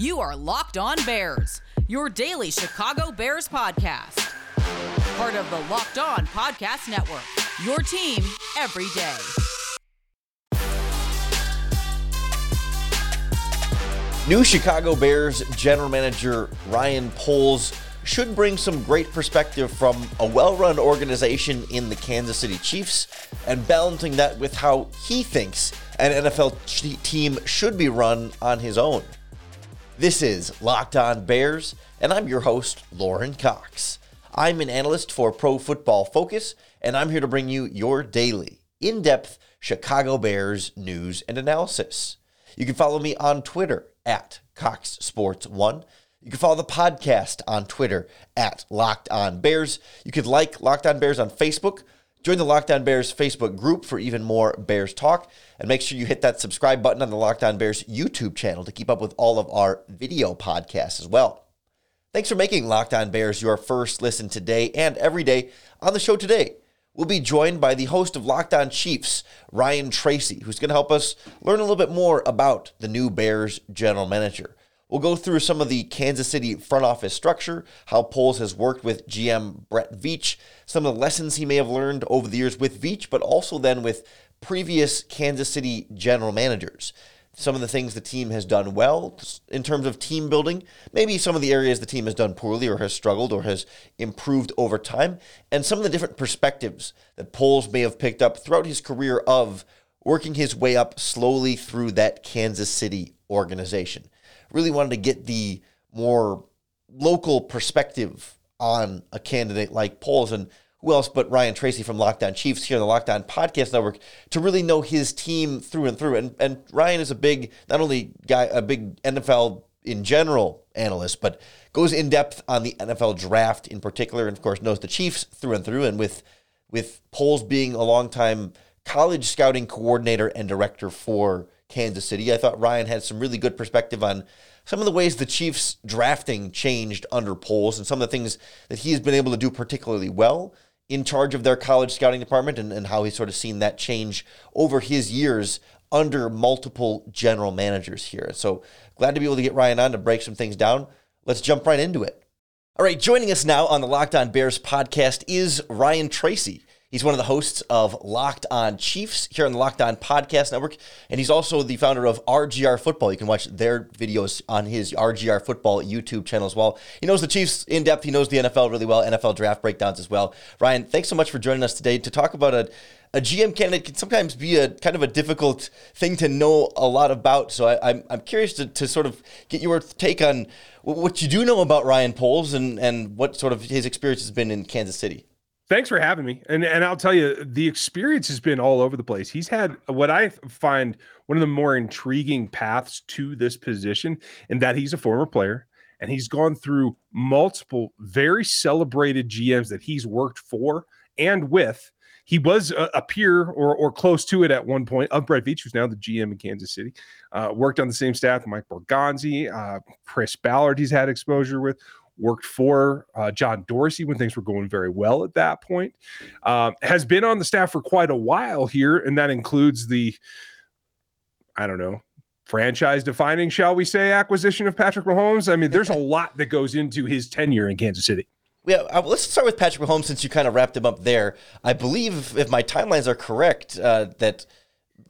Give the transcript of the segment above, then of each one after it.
You are Locked On Bears, your daily Chicago Bears podcast. Part of the Locked On Podcast Network, your team every day. New Chicago Bears general manager Ryan Poles should bring some great perspective from a well run organization in the Kansas City Chiefs and balancing that with how he thinks an NFL team should be run on his own. This is Locked On Bears, and I'm your host, Lorin Cox. I'm an analyst for Pro Football Focus, and I'm here to bring you your daily, in depth Chicago Bears news and analysis. You can follow me on Twitter at Cox Sports One. You can follow the podcast on Twitter at Locked On Bears. You could like Locked On Bears on Facebook. Join the Locked On Bears Facebook group for even more Bears talk. And make sure you hit that subscribe button on the Locked On Bears YouTube channel to keep up with all of our video podcasts as well. Thanks for making Locked On Bears your first listen today and every day. On the show today, we'll be joined by the host of Locked On Chiefs, Ryan Tracy, who's going to help us learn a little bit more about the new Bears general manager. We'll go through some of the Kansas City front office structure, how Poles has worked with GM Brett Veach, some of the lessons he may have learned over the years with Veach, but also then with previous Kansas City general managers. Some of the things the team has done well in terms of team building, maybe some of the areas the team has done poorly or has struggled or has improved over time, and some of the different perspectives that Poles may have picked up throughout his career of working his way up slowly through that Kansas City organization really wanted to get the more local perspective on a candidate like Poles and who else but Ryan Tracy from Locked On Chiefs here on the Locked On Podcast Network to really know his team through and through. And and Ryan is a big not only guy a big NFL in general analyst, but goes in depth on the NFL draft in particular, and of course knows the Chiefs through and through. And with with Poles being a longtime college scouting coordinator and director for Kansas City. I thought Ryan had some really good perspective on some of the ways the Chiefs drafting changed under Poles and some of the things that he's been able to do particularly well in charge of their college scouting department and, and how he's sort of seen that change over his years under multiple general managers here. So glad to be able to get Ryan on to break some things down. Let's jump right into it. All right, joining us now on the Locked On Bears podcast is Ryan Tracy. He's one of the hosts of Locked On Chiefs here on the Locked On Podcast Network, and he's also the founder of RGR Football. You can watch their videos on his RGR Football YouTube channel as well. He knows the Chiefs in depth. He knows the NFL really well, NFL draft breakdowns as well. Ryan, thanks so much for joining us today to talk about a a GM candidate can sometimes be a kind of a difficult thing to know a lot about. So I, am I'm, I'm curious to, to sort of get your take on what you do know about Ryan Poles and, and what sort of his experience has been in Kansas City. Thanks for having me. And and I'll tell you, the experience has been all over the place. He's had what I find one of the more intriguing paths to this position, in that he's a former player and he's gone through multiple very celebrated GMs that he's worked for and with. He was a, a peer or, or close to it at one point of Brett Veach, who's now the GM in Kansas City. Uh, worked on the same staff with Mike Borgonzi, uh, Chris Ballard. He's had exposure with worked for uh, John Dorsey when things were going very well at that point. Uh, has been on the staff for quite a while here, and that includes the, I don't know, franchise defining, shall we say, acquisition of Patrick Mahomes. I mean, there's a lot that goes into his tenure in Kansas City. Yeah, uh, let's start with Patrick Mahomes since you kind of wrapped him up there. I believe, if my timelines are correct, uh, that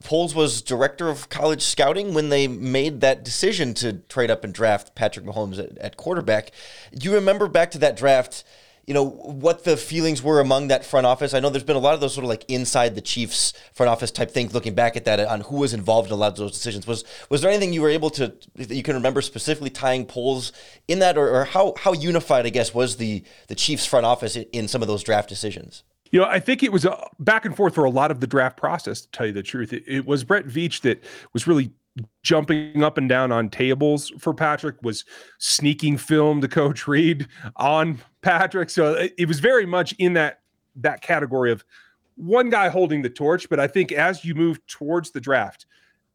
Poles was director of college scouting when they made that decision to trade up and draft Patrick Mahomes at, at, quarterback. Do you remember back to that draft? You know what the feelings were among that front office. I know there's been a lot of those sort of like inside the Chiefs front office type things. Looking back at that, uh, on who was involved in a lot of those decisions, was was there anything you were able to that you can remember specifically tying Poles in that, or, or how how unified I guess was the the Chiefs front office in, in some of those draft decisions? You know, I think it was a back and forth for a lot of the draft process, to tell you the truth. It, it, was Brett Veach that was really jumping up and down on tables for Patrick, was sneaking film to Coach Reid on Patrick. So it, it was very much in that that category of one guy holding the torch. But I think as you move towards the draft,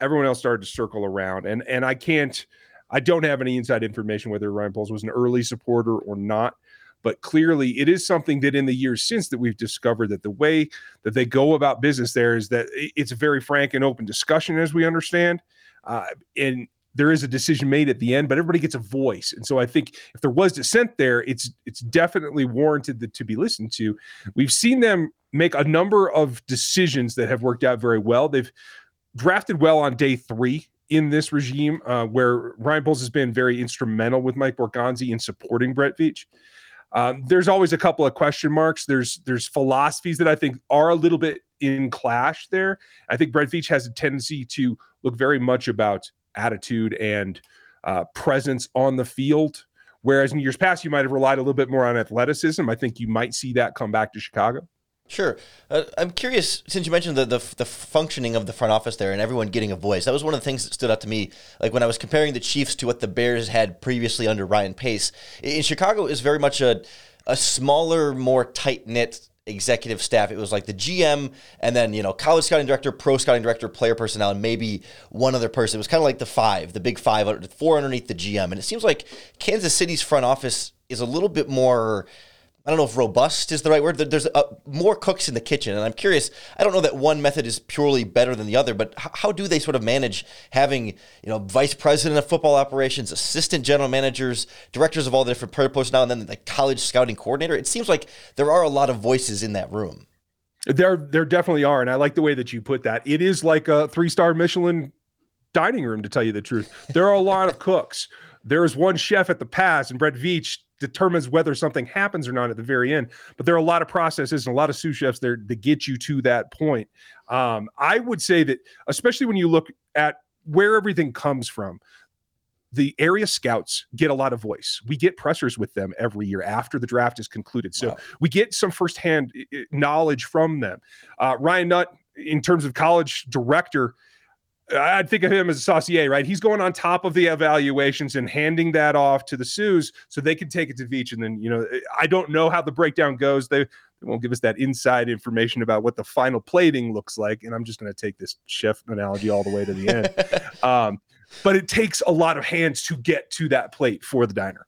everyone else started to circle around. And and I can't I don't have any inside information whether Ryan Poles was an early supporter or not but clearly it is something that in the years since that we've discovered that the way that they go about business there is that it's a very frank and open discussion as we understand uh, and there is a decision made at the end, but everybody gets a voice. And so I think if there was dissent there, it's it's definitely warranted to be listened to. We've seen them make a number of decisions that have worked out very well. They've drafted well on day three in this regime, uh, where Ryan Poles has been very instrumental with Mike Borgonzi in supporting Brett Veach. Um, there's always a couple of question marks. There's there's philosophies that I think are a little bit in clash there. I think Brett Veach has a tendency to look very much about attitude and uh, presence on the field. Whereas in years past, you might have relied a little bit more on athleticism. I think you might see that come back to Chicago. Sure. Uh, I'm curious, since you mentioned the, the, the functioning of the front office there and everyone getting a voice, that was one of the things that stood out to me. Like when I was comparing the Chiefs to what the Bears had previously under Ryan Pace, in Chicago is very much a, a smaller, more tight knit executive staff. It was like the GM and then, you know, college scouting director, pro scouting director, player personnel, and maybe one other person. It was kind of like the five, the big five, four underneath the GM. And it seems like Kansas City's front office is a little bit more I don't know if robust is the right word. There's uh, more cooks in the kitchen, and I'm curious. I don't know that one method is purely better than the other, but how, how do they sort of manage having you know vice president of football operations, assistant general managers, directors of all the different player now and then the college scouting coordinator? It seems like there are a lot of voices in that room. There, there definitely are, and I like the way that you put that. It is like a three-star Michelin dining room, to tell you the truth. There are a lot of cooks. There is one chef at the pass, and Brett Veach determines whether something happens or not at the very end. But there are a lot of processes and a lot of sous chefs there to get you to that point. Um, I would say that, especially when you look at where everything comes from, the area scouts get a lot of voice. We get pressers with them every year after the draft is concluded. So wow. we get some firsthand knowledge from them. Uh, Ryan Nutt, in terms of college director, I'd think of him as a saucier, right? He's going on top of the evaluations and handing that off to the sous so they can take it to Veach. And then, you know, I don't know how the breakdown goes. They, they won't give us that inside information about what the final plating looks like. And I'm just going to take this chef analogy all the way to the end. um, but it takes a lot of hands to get to that plate for the diner.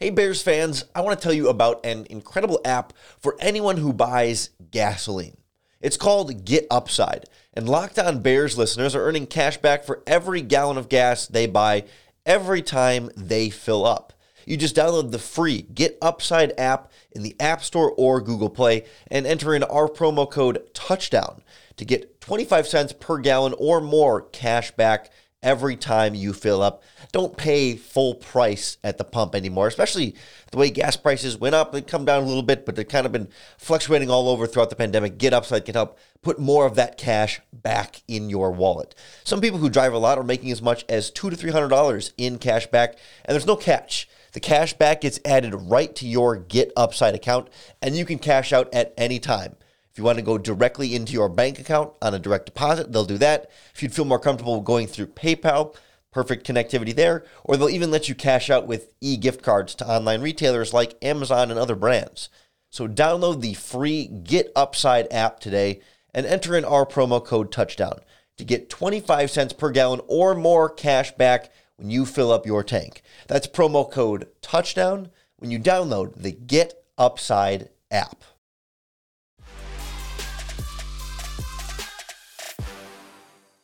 Hey, Bears fans, I want to tell you about an incredible app for anyone who buys gasoline. It's called Get Upside, and Locked On Bears listeners are earning cash back for every gallon of gas they buy every time they fill up. You just download the free Get Upside app in the App Store or Google Play and enter in our promo code TOUCHDOWN to get 25 cents per gallon or more cash back every time you fill up. Don't pay full price at the pump anymore, especially the way gas prices went up. and come down a little bit, but they've kind of been fluctuating all over throughout the pandemic. Get Upside can help put more of that cash back in your wallet. Some people who drive a lot are making as much as two to three hundred dollars in cash back, and there's no catch. The cash back gets added right to your Get Upside account, and you can cash out at any time. If you want to go directly into your bank account on a direct deposit, they'll do that. If you'd feel more comfortable going through PayPal, perfect connectivity there. Or they'll even let you cash out with e gift cards to online retailers like Amazon and other brands. So download the free Get Upside app today and enter in our promo code touchdown to get 25 cents per gallon or more cash back when you fill up your tank. That's promo code touchdown when you download the Get Upside app.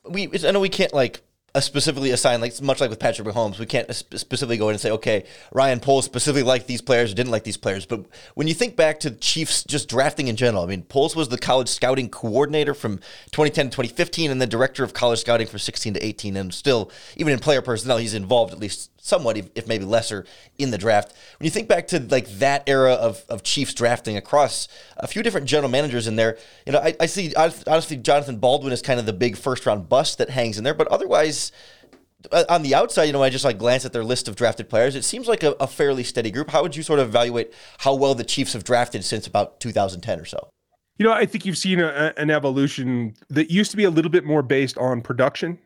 We I know we can't like specifically assign like much like with Patrick Mahomes, we can't specifically go in and say, okay, Ryan Poles specifically liked these players or didn't like these players. But when you think back to Chiefs just drafting in general, I mean, Poles was the college scouting coordinator from 2010 to 2015, and the director of college scouting from 16 to 18, and still even in player personnel, he's involved at least somewhat, if maybe lesser, in the draft. When you think back to like that era of, of Chiefs drafting across a few different general managers in there, you know, I, I see honestly Jonathan Baldwin is kind of the big first round bust that hangs in there, but otherwise. Uh, on the outside, you know, I just like glance at their list of drafted players. It seems like a, a fairly steady group. How would you sort of evaluate how well the Chiefs have drafted since about 2010 or so? You know, I think you've seen a, an evolution that used to be a little bit more based on production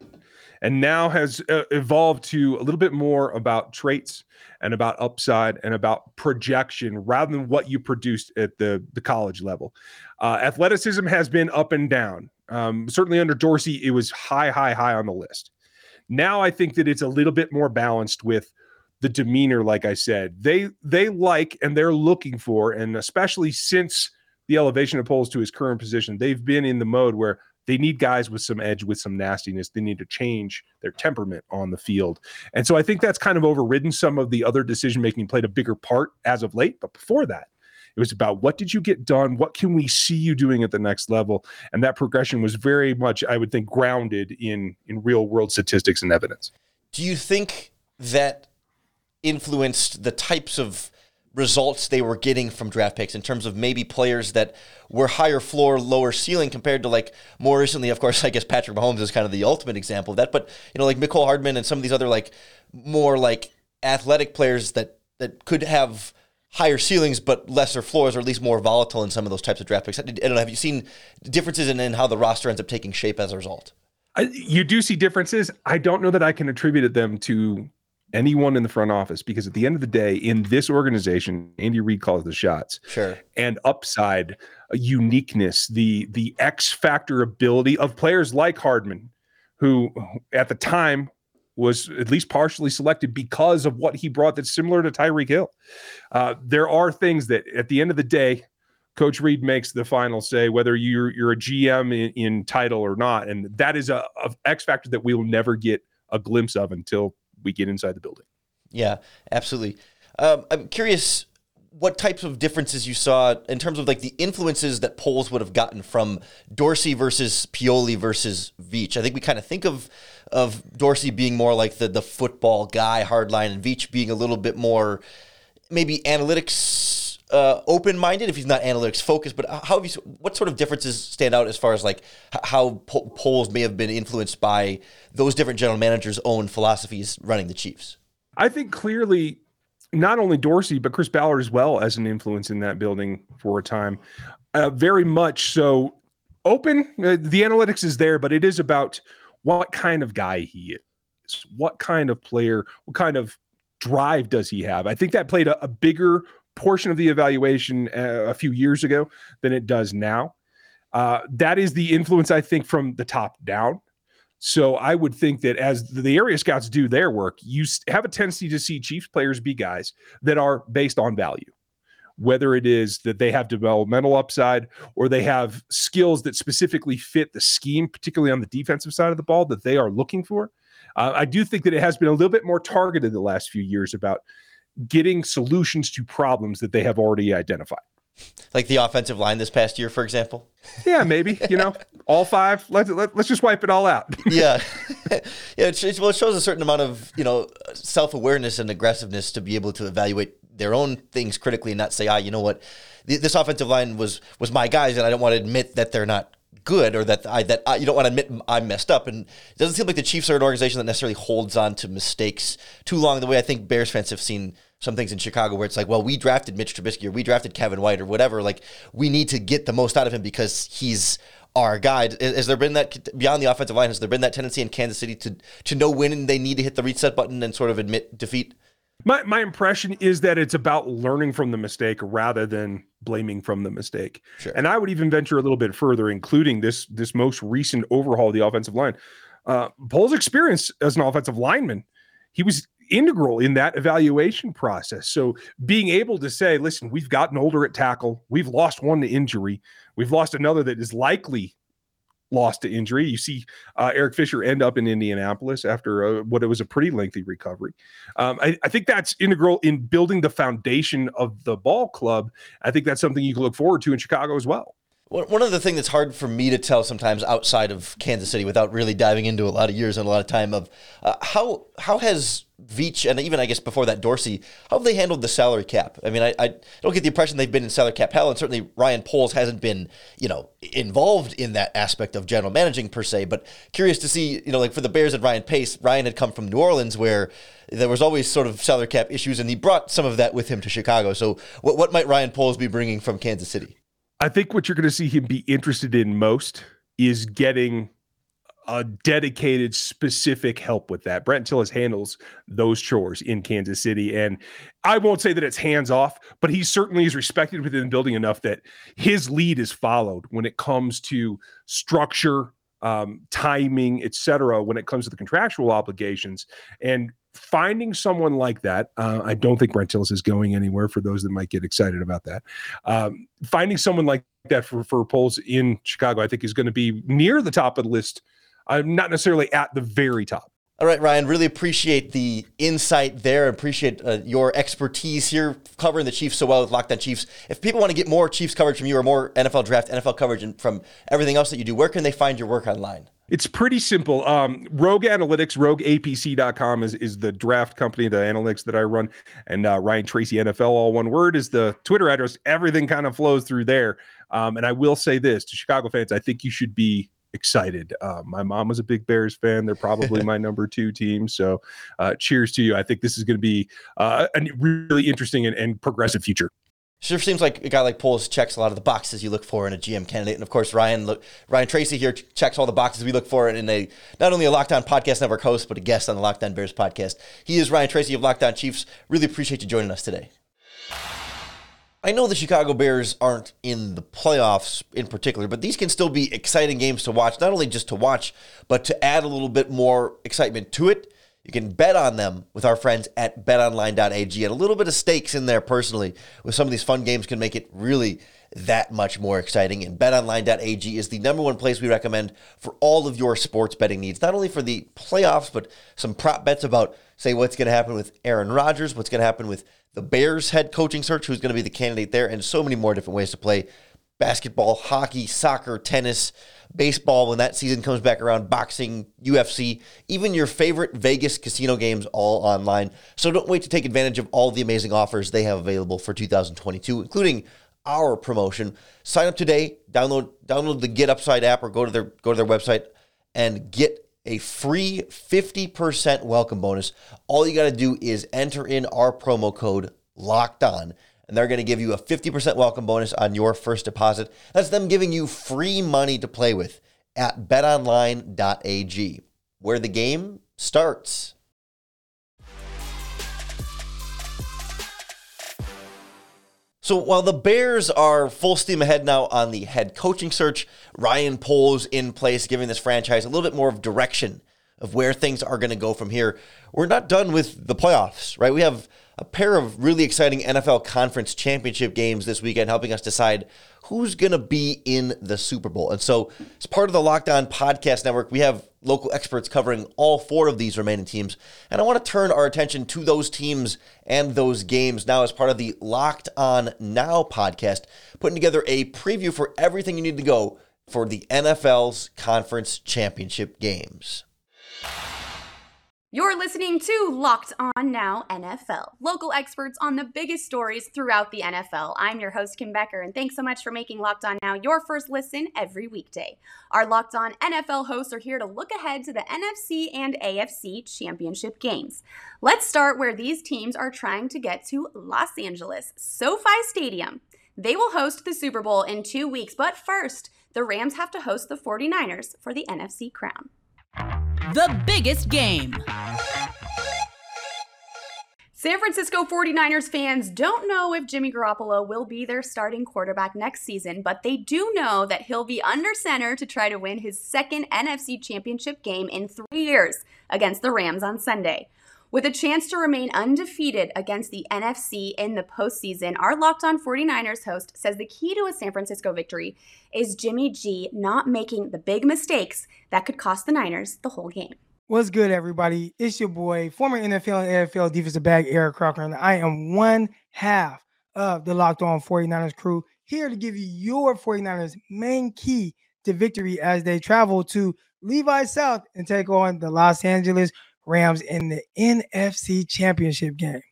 and now has uh, evolved to a little bit more about traits and about upside and about projection rather than what you produced at the, the college level. Uh, athleticism has been up and down. Um, certainly under Dorsey, it was high, high, high on the list. Now I think that it's a little bit more balanced with the demeanor. Like I said, they they like and they're looking for, and especially since the elevation of Poles to his current position, they've been in the mode where They need guys with some edge, with some nastiness. They need to change their temperament on the field. And so I think that's kind of overridden some of the other decision making played a bigger part as of late. But before that, it was about what did you get done? What can we see you doing at the next level? And that progression was very much, I would think, grounded in in real world statistics and evidence. Do you think that influenced the types of results they were getting from draft picks in terms of maybe players that were higher floor, lower ceiling compared to like more recently, of course, I guess Patrick Mahomes is kind of the ultimate example of that. But you know, like Mecole Hardman and some of these other like more like athletic players that that could have higher ceilings but lesser floors, or at least more volatile in some of those types of draft picks. I don't know. Have you seen differences in, in how the roster ends up taking shape as a result? I, you do see differences. I don't know that I can attribute them to anyone in the front office because at the end of the day, in this organization, Andy Reid calls the shots. Sure. And upside, uniqueness, the the X factor ability of players like Hardman, who at the time was at least partially selected because of what he brought that's similar to Tyreek Hill. Uh, there are things that at the end of the day, Coach Reid makes the final say whether you're you're a GM in, in title or not, and that is a, a X factor that we will never get a glimpse of until we get inside the building. Yeah, absolutely. Um, I'm curious what types of differences you saw in terms of like the influences that Poles would have gotten from Dorsey versus Pioli versus Veach. I think we kind of think of of Dorsey being more like the the football guy, hardline, and Veach being a little bit more maybe analytics uh, open minded if he's not analytics focused. But how have you? What sort of differences stand out as far as like how Poles may have been influenced by those different general managers' own philosophies running the Chiefs? I think clearly not only Dorsey, but Chris Ballard as well as an influence in that building for a time. Uh, very much so open. Uh, the analytics is there, but it is about what kind of guy he is, what kind of player, what kind of drive does he have. I think that played a, a bigger portion of the evaluation uh, a few years ago than it does now. Uh, that is the influence, I think, from the top down. So I would think that as the area scouts do their work, you have a tendency to see Chiefs players be guys that are based on value, whether it is that they have developmental upside or they have skills that specifically fit the scheme, particularly on the defensive side of the ball that they are looking for. Uh, I do think that it has been a little bit more targeted the last few years about getting solutions to problems that they have already identified like the offensive line this past year, for example? Yeah, maybe. You know, all five. Let's let, us let us just wipe it all out. yeah, yeah. It, well, it shows a certain amount of you know self awareness and aggressiveness to be able to evaluate their own things critically and not say, ah, you know what, this offensive line was was my guys, and I don't want to admit that they're not good or that I that I, you don't want to admit I messed up. And it doesn't seem like the Chiefs are an organization that necessarily holds on to mistakes too long. The way I think Bears fans have seen some things in Chicago where it's like, well, we drafted Mitch Trubisky or we drafted Kevin White or whatever. Like, we need to get the most out of him because he's our guy. Has there been that beyond the offensive line? Has there been that tendency in Kansas City to to know when they need to hit the reset button and sort of admit defeat? My my impression is that it's about learning from the mistake rather than blaming from the mistake. Sure. And I would even venture a little bit further, including this this most recent overhaul of the offensive line. Uh, Poles' experience as an offensive lineman, he was integral in that evaluation process. So being able to say, listen, we've gotten older at tackle, we've lost one to injury, we've lost another that is likely lost to injury. You see uh, Eric Fisher end up in Indianapolis after a, what it was a pretty lengthy recovery. Um, I, I, think that's integral in building the foundation of the ball club. I think that's something you can look forward to in Chicago as well. One of the things that's hard for me to tell sometimes outside of Kansas City without really diving into a lot of years and a lot of time of uh, how how has Veach and even I guess before that Dorsey how have they handled the salary cap? I mean, I, I don't get the impression they've been in salary cap hell, and certainly Ryan Poles hasn't been you know involved in that aspect of general managing per se. But curious to see you know like for the Bears and Ryan Pace, Ryan had come from New Orleans where there was always sort of salary cap issues, and he brought some of that with him to Chicago. So what what might Ryan Poles be bringing from Kansas City? I think what you're going to see him be interested in most is getting a dedicated, specific help with that. Brandt Tilis handles those chores in Kansas City. And I won't say that it's hands off, but he certainly is respected within the building enough that his lead is followed when it comes to structure, um, timing, etc. when it comes to the contractual obligations. And finding someone like that, uh, I don't think Brandt is going anywhere. For those that might get excited about that, um, finding someone like that for for Poles in Chicago, I think is going to be near the top of the list. Uh, not necessarily at the very top. All right, Ryan, really appreciate the insight there. Appreciate uh, your expertise here covering the Chiefs so well with Locked On Chiefs. If people want to get more Chiefs coverage from you or more NFL draft, NFL coverage, and from everything else that you do, where can they find your work online? It's pretty simple. Um, Rogue Analytics, rogueapc.com is, is the draft company, the analytics that I run. And uh, Ryan Tracy NFL, all one word, is the Twitter address. Everything kind of flows through there. Um, and I will say this to Chicago fans, I think you should be excited. Uh, my mom was a big Bears fan. They're probably my number two team. So, uh, cheers to you. I think this is going to be uh, a really interesting and, and, progressive future. Sure seems like a guy like Poles checks a lot of the boxes you look for in a GM candidate, and of course Ryan look, Ryan Tracy here checks all the boxes we look for in a not only a Locked On Podcast Network host, but a guest on the Locked On Bears podcast. He is Ryan Tracy of Locked On Chiefs. Really appreciate you joining us today. I know the Chicago Bears aren't in the playoffs in particular, but these can still be exciting games to watch, not only just to watch, but to add a little bit more excitement to it. You can bet on them with our friends at betonline.ag. And a little bit of stakes in there personally with some of these fun games can make it really that much more exciting. And betonline.ag is the number one place we recommend for all of your sports betting needs, not only for the playoffs, but some prop bets about, say, what's going to happen with Aaron Rodgers, what's going to happen with the Bears head coaching search, who's going to be the candidate there, and so many more different ways to play basketball, hockey, soccer, tennis, baseball when that season comes back around, boxing, UFC, even your favorite Vegas casino games all online. So don't wait to take advantage of all the amazing offers they have available for 2022, including our promotion. Sign up today, download download the Get Upside app or go to their go to their website and get a free 50% welcome bonus. All you got to do is enter in our promo code locked on and they're going to give you a 50% welcome bonus on your first deposit. That's them giving you free money to play with at betonline.ag, where the game starts. So while the Bears are full steam ahead now on the head coaching search, Ryan Poles in place, giving this franchise a little bit more of direction of where things are going to go from here. We're not done with the playoffs, right? We have a pair of really exciting NFL conference championship games this weekend, helping us decide who's going to be in the Super Bowl. And so, as part of the Locked On Podcast Network, we have local experts covering all four of these remaining teams. And I want to turn our attention to those teams and those games now as part of the Locked On Now podcast, putting together a preview for everything you need to go for the NFL's conference championship games. You're listening to Locked On Now NFL, local experts on the biggest stories throughout the NFL. I'm your host, Kim Becker, and thanks so much for making Locked On Now your first listen every weekday. Our Locked On NFL hosts are here to look ahead to the NFC and AFC championship games. Let's start where these teams are trying to get to Los Angeles, SoFi Stadium. They will host the Super Bowl in two weeks, but first, the Rams have to host the 49ers for the NFC crown. The biggest game. San Francisco 49ers fans don't know if Jimmy Garoppolo will be their starting quarterback next season, but they do know that he'll be under center to try to win his second NFC championship game in three years against the Rams on Sunday. With a chance to remain undefeated against the NFC in the postseason, our Locked On 49ers host says the key to a San Francisco victory is Jimmy G not making the big mistakes that could cost the Niners the whole game. What's good, everybody? It's your boy, former NFL and AFL defensive back Eric Crocker, and I am one half of the Locked On 49ers crew here to give you your 49ers main key to victory as they travel to Levi South and take on the Los Angeles Rams in the NFC Championship game.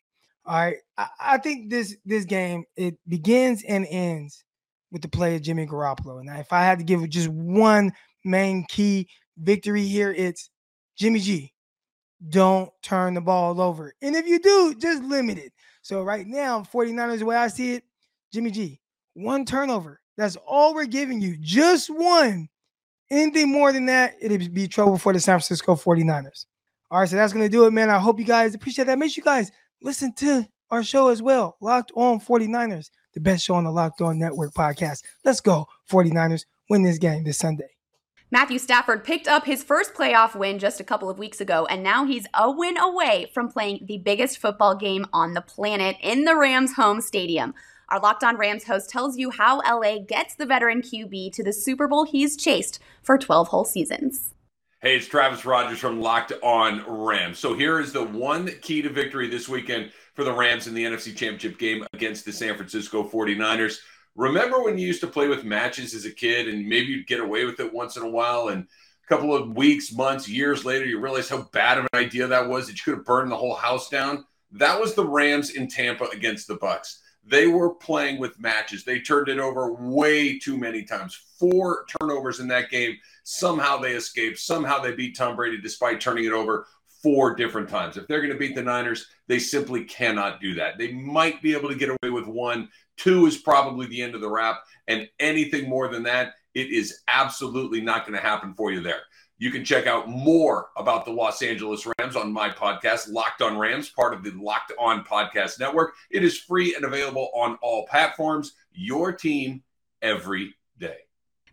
All right, I, I think this this game it begins and ends with the play of Jimmy Garoppolo. Now, if I had to give just one main key victory here, it's Jimmy G. Don't turn the ball over. And if you do, just limit it. So right now, 49ers, the way I see it, Jimmy G, one turnover. That's all we're giving you. Just one. Anything more than that, it'd be trouble for the San Francisco 49ers. All right, so that's to do it, man. I hope you guys appreciate that. Make sure you guys listen to our show as well. Locked on 49ers, the best show on the Locked On Network podcast. Let's go, 49ers. Win this game this Sunday. Matthew Stafford picked up his first playoff win just a couple of weeks ago, and now he's a win away from playing the biggest football game on the planet in the Rams' home stadium. Our Locked On Rams host tells you how LA gets the veteran QB to the Super Bowl he's chased for 12 whole seasons. Hey, it's Travis Rogers from Locked On Rams. So here is the one key to victory this weekend for the Rams in the NFC Championship game against the San Francisco 49ers. Remember when you used to play with matches as a kid and maybe you'd get away with it once in a while and a couple of weeks, months, years later you realize how bad of an idea that was that you could have burned the whole house down? That was the Rams in Tampa against the Bucks. They were playing with matches. They turned it over way too many times. Four turnovers in that game. Somehow they escaped. Somehow they beat Tom Brady despite turning it over four different times. If they're going to beat the Niners, they simply cannot do that. They might be able to get away with one. Two is probably the end of the wrap. And anything more than that, it is absolutely not going to happen for you there. You can check out more about the Los Angeles Rams on my podcast, Locked on Rams, part of the Locked on Podcast Network. It is free and available on all platforms. Your team every day.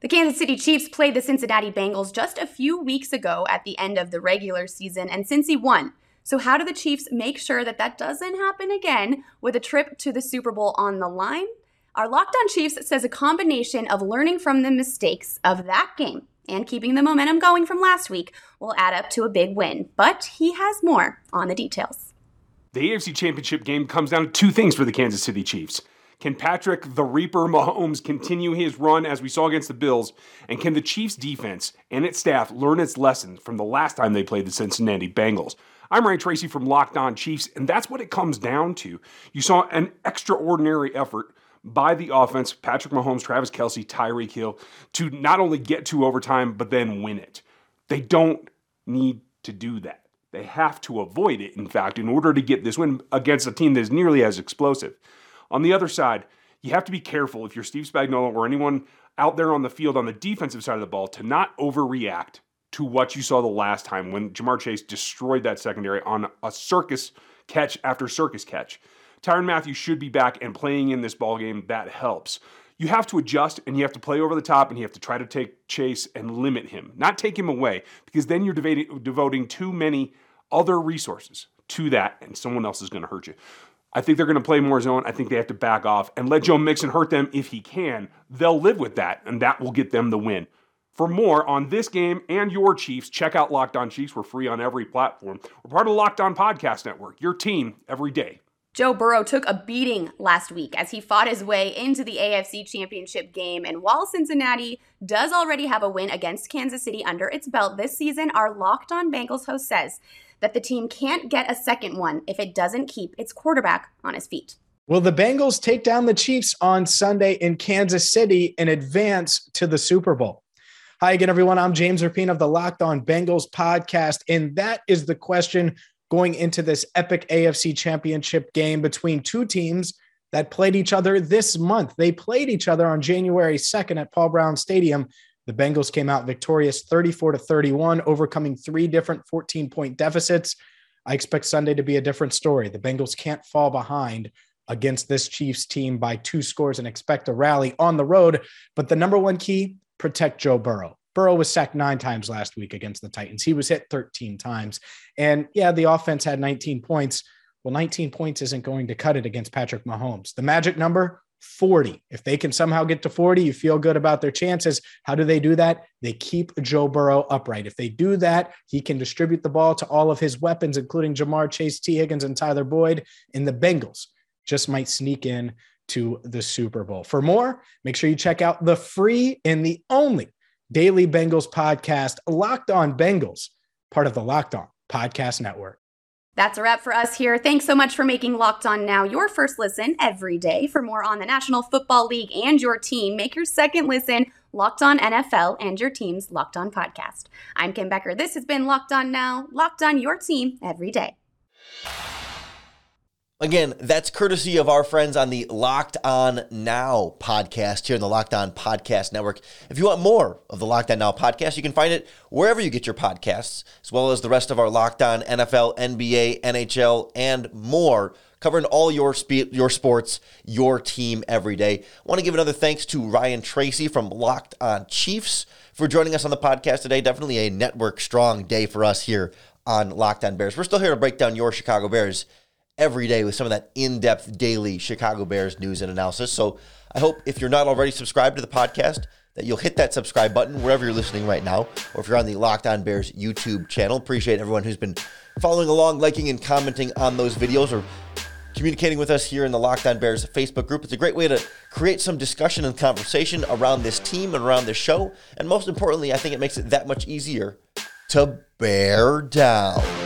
The Kansas City Chiefs played the Cincinnati Bengals just a few weeks ago at the end of the regular season, and Cincy won. So, how do the Chiefs make sure that that doesn't happen again with a trip to the Super Bowl on the line? Our Locked On Chiefs says a combination of learning from the mistakes of that game and keeping the momentum going from last week will add up to a big win. But he has more on the details. The AFC Championship game comes down to two things for the Kansas City Chiefs. Can Patrick the Reaper Mahomes continue his run as we saw against the Bills? And can the Chiefs defense and its staff learn its lessons from the last time they played the Cincinnati Bengals? I'm Ray Tracy from Locked On Chiefs, and that's what it comes down to. You saw an extraordinary effort by the offense, Patrick Mahomes, Travis Kelce, Tyreek Hill, to not only get to overtime, but then win it. They don't need to do that. They have to avoid it, in fact, in order to get this win against a team that is nearly as explosive. On the other side, you have to be careful if you're Steve Spagnuolo or anyone out there on the field on the defensive side of the ball to not overreact to what you saw the last time when Ja'Marr Chase destroyed that secondary on a circus catch after circus catch. Tyrann Mathieu should be back and playing in this ball game. That helps. You have to adjust and you have to play over the top and you have to try to take Chase and limit him, not take him away, because then you're devoting too many other resources to that and someone else is going to hurt you. I think they're going to play more zone. I think they have to back off and let Joe Mixon hurt them if he can. They'll live with that, and that will get them the win. For more on this game and your Chiefs, check out Locked On Chiefs. We're free on every platform. We're part of the Locked On Podcast Network, your team every day. Joe Burrow took a beating last week as he fought his way into the AFC Championship game. And while Cincinnati does already have a win against Kansas City under its belt this season, our Locked On Bengals host says that the team can't get a second one if it doesn't keep its quarterback on his feet. Will the Bengals take down the Chiefs on Sunday in Kansas City and advance to the Super Bowl? Hi again, everyone. I'm James Rapien of the Locked On Bengals podcast, and that is the question going into this epic AFC championship game between two teams that played each other this month. They played each other on January 2nd at Paul Brown Stadium. The Bengals came out victorious 34 to 31, overcoming three different 14 point deficits. I expect Sunday to be a different story. The Bengals can't fall behind against this Chiefs team by two scores and expect a rally on the road. But the number one key protect Joe Burrow. Burrow was sacked nine times last week against the Titans. He was hit 13 times. And yeah, the offense had 19 points. Well, 19 points isn't going to cut it against Patrick Mahomes. The magic number, 40. If they can somehow get to 40, you feel good about their chances. How do they do that? They keep Joe Burrow upright. If they do that, he can distribute the ball to all of his weapons, including Ja'Marr Chase, Tee Higgins, and Tyler Boyd. And the Bengals just might sneak in to the Super Bowl. For more, make sure you check out the free and the only Daily Bengals podcast, Locked On Bengals, part of the Locked On Podcast Network. That's a wrap for us here. Thanks so much for making Locked On Now your first listen every day. For more on the National Football League and your team, make your second listen Locked On NFL and your team's Locked On podcast. I'm Kim Becker. This has been Locked On Now, Locked On your team every day. Again, that's courtesy of our friends on the Locked On Now podcast here in the Locked On Podcast Network. If you want more of the Locked On Now podcast, you can find it wherever you get your podcasts, as well as the rest of our Locked On NFL, NBA, NHL, and more covering all your spe- your sports, your team every day. I Want to give another thanks to Ryan Tracy from Locked On Chiefs for joining us on the podcast today. Definitely a network strong day for us here on Locked On Bears. We're still here to break down your Chicago Bears every day with some of that in-depth daily Chicago Bears news and analysis. So I hope if you're not already subscribed to the podcast, that you'll hit that subscribe button wherever you're listening right now, or if you're on the Locked On Bears YouTube channel. Appreciate everyone who's been following along, liking, and commenting on those videos, or communicating with us here in the Locked On Bears Facebook group. It's a great way to create some discussion and conversation around this team and around this show. And most importantly, I think it makes it that much easier to bear down.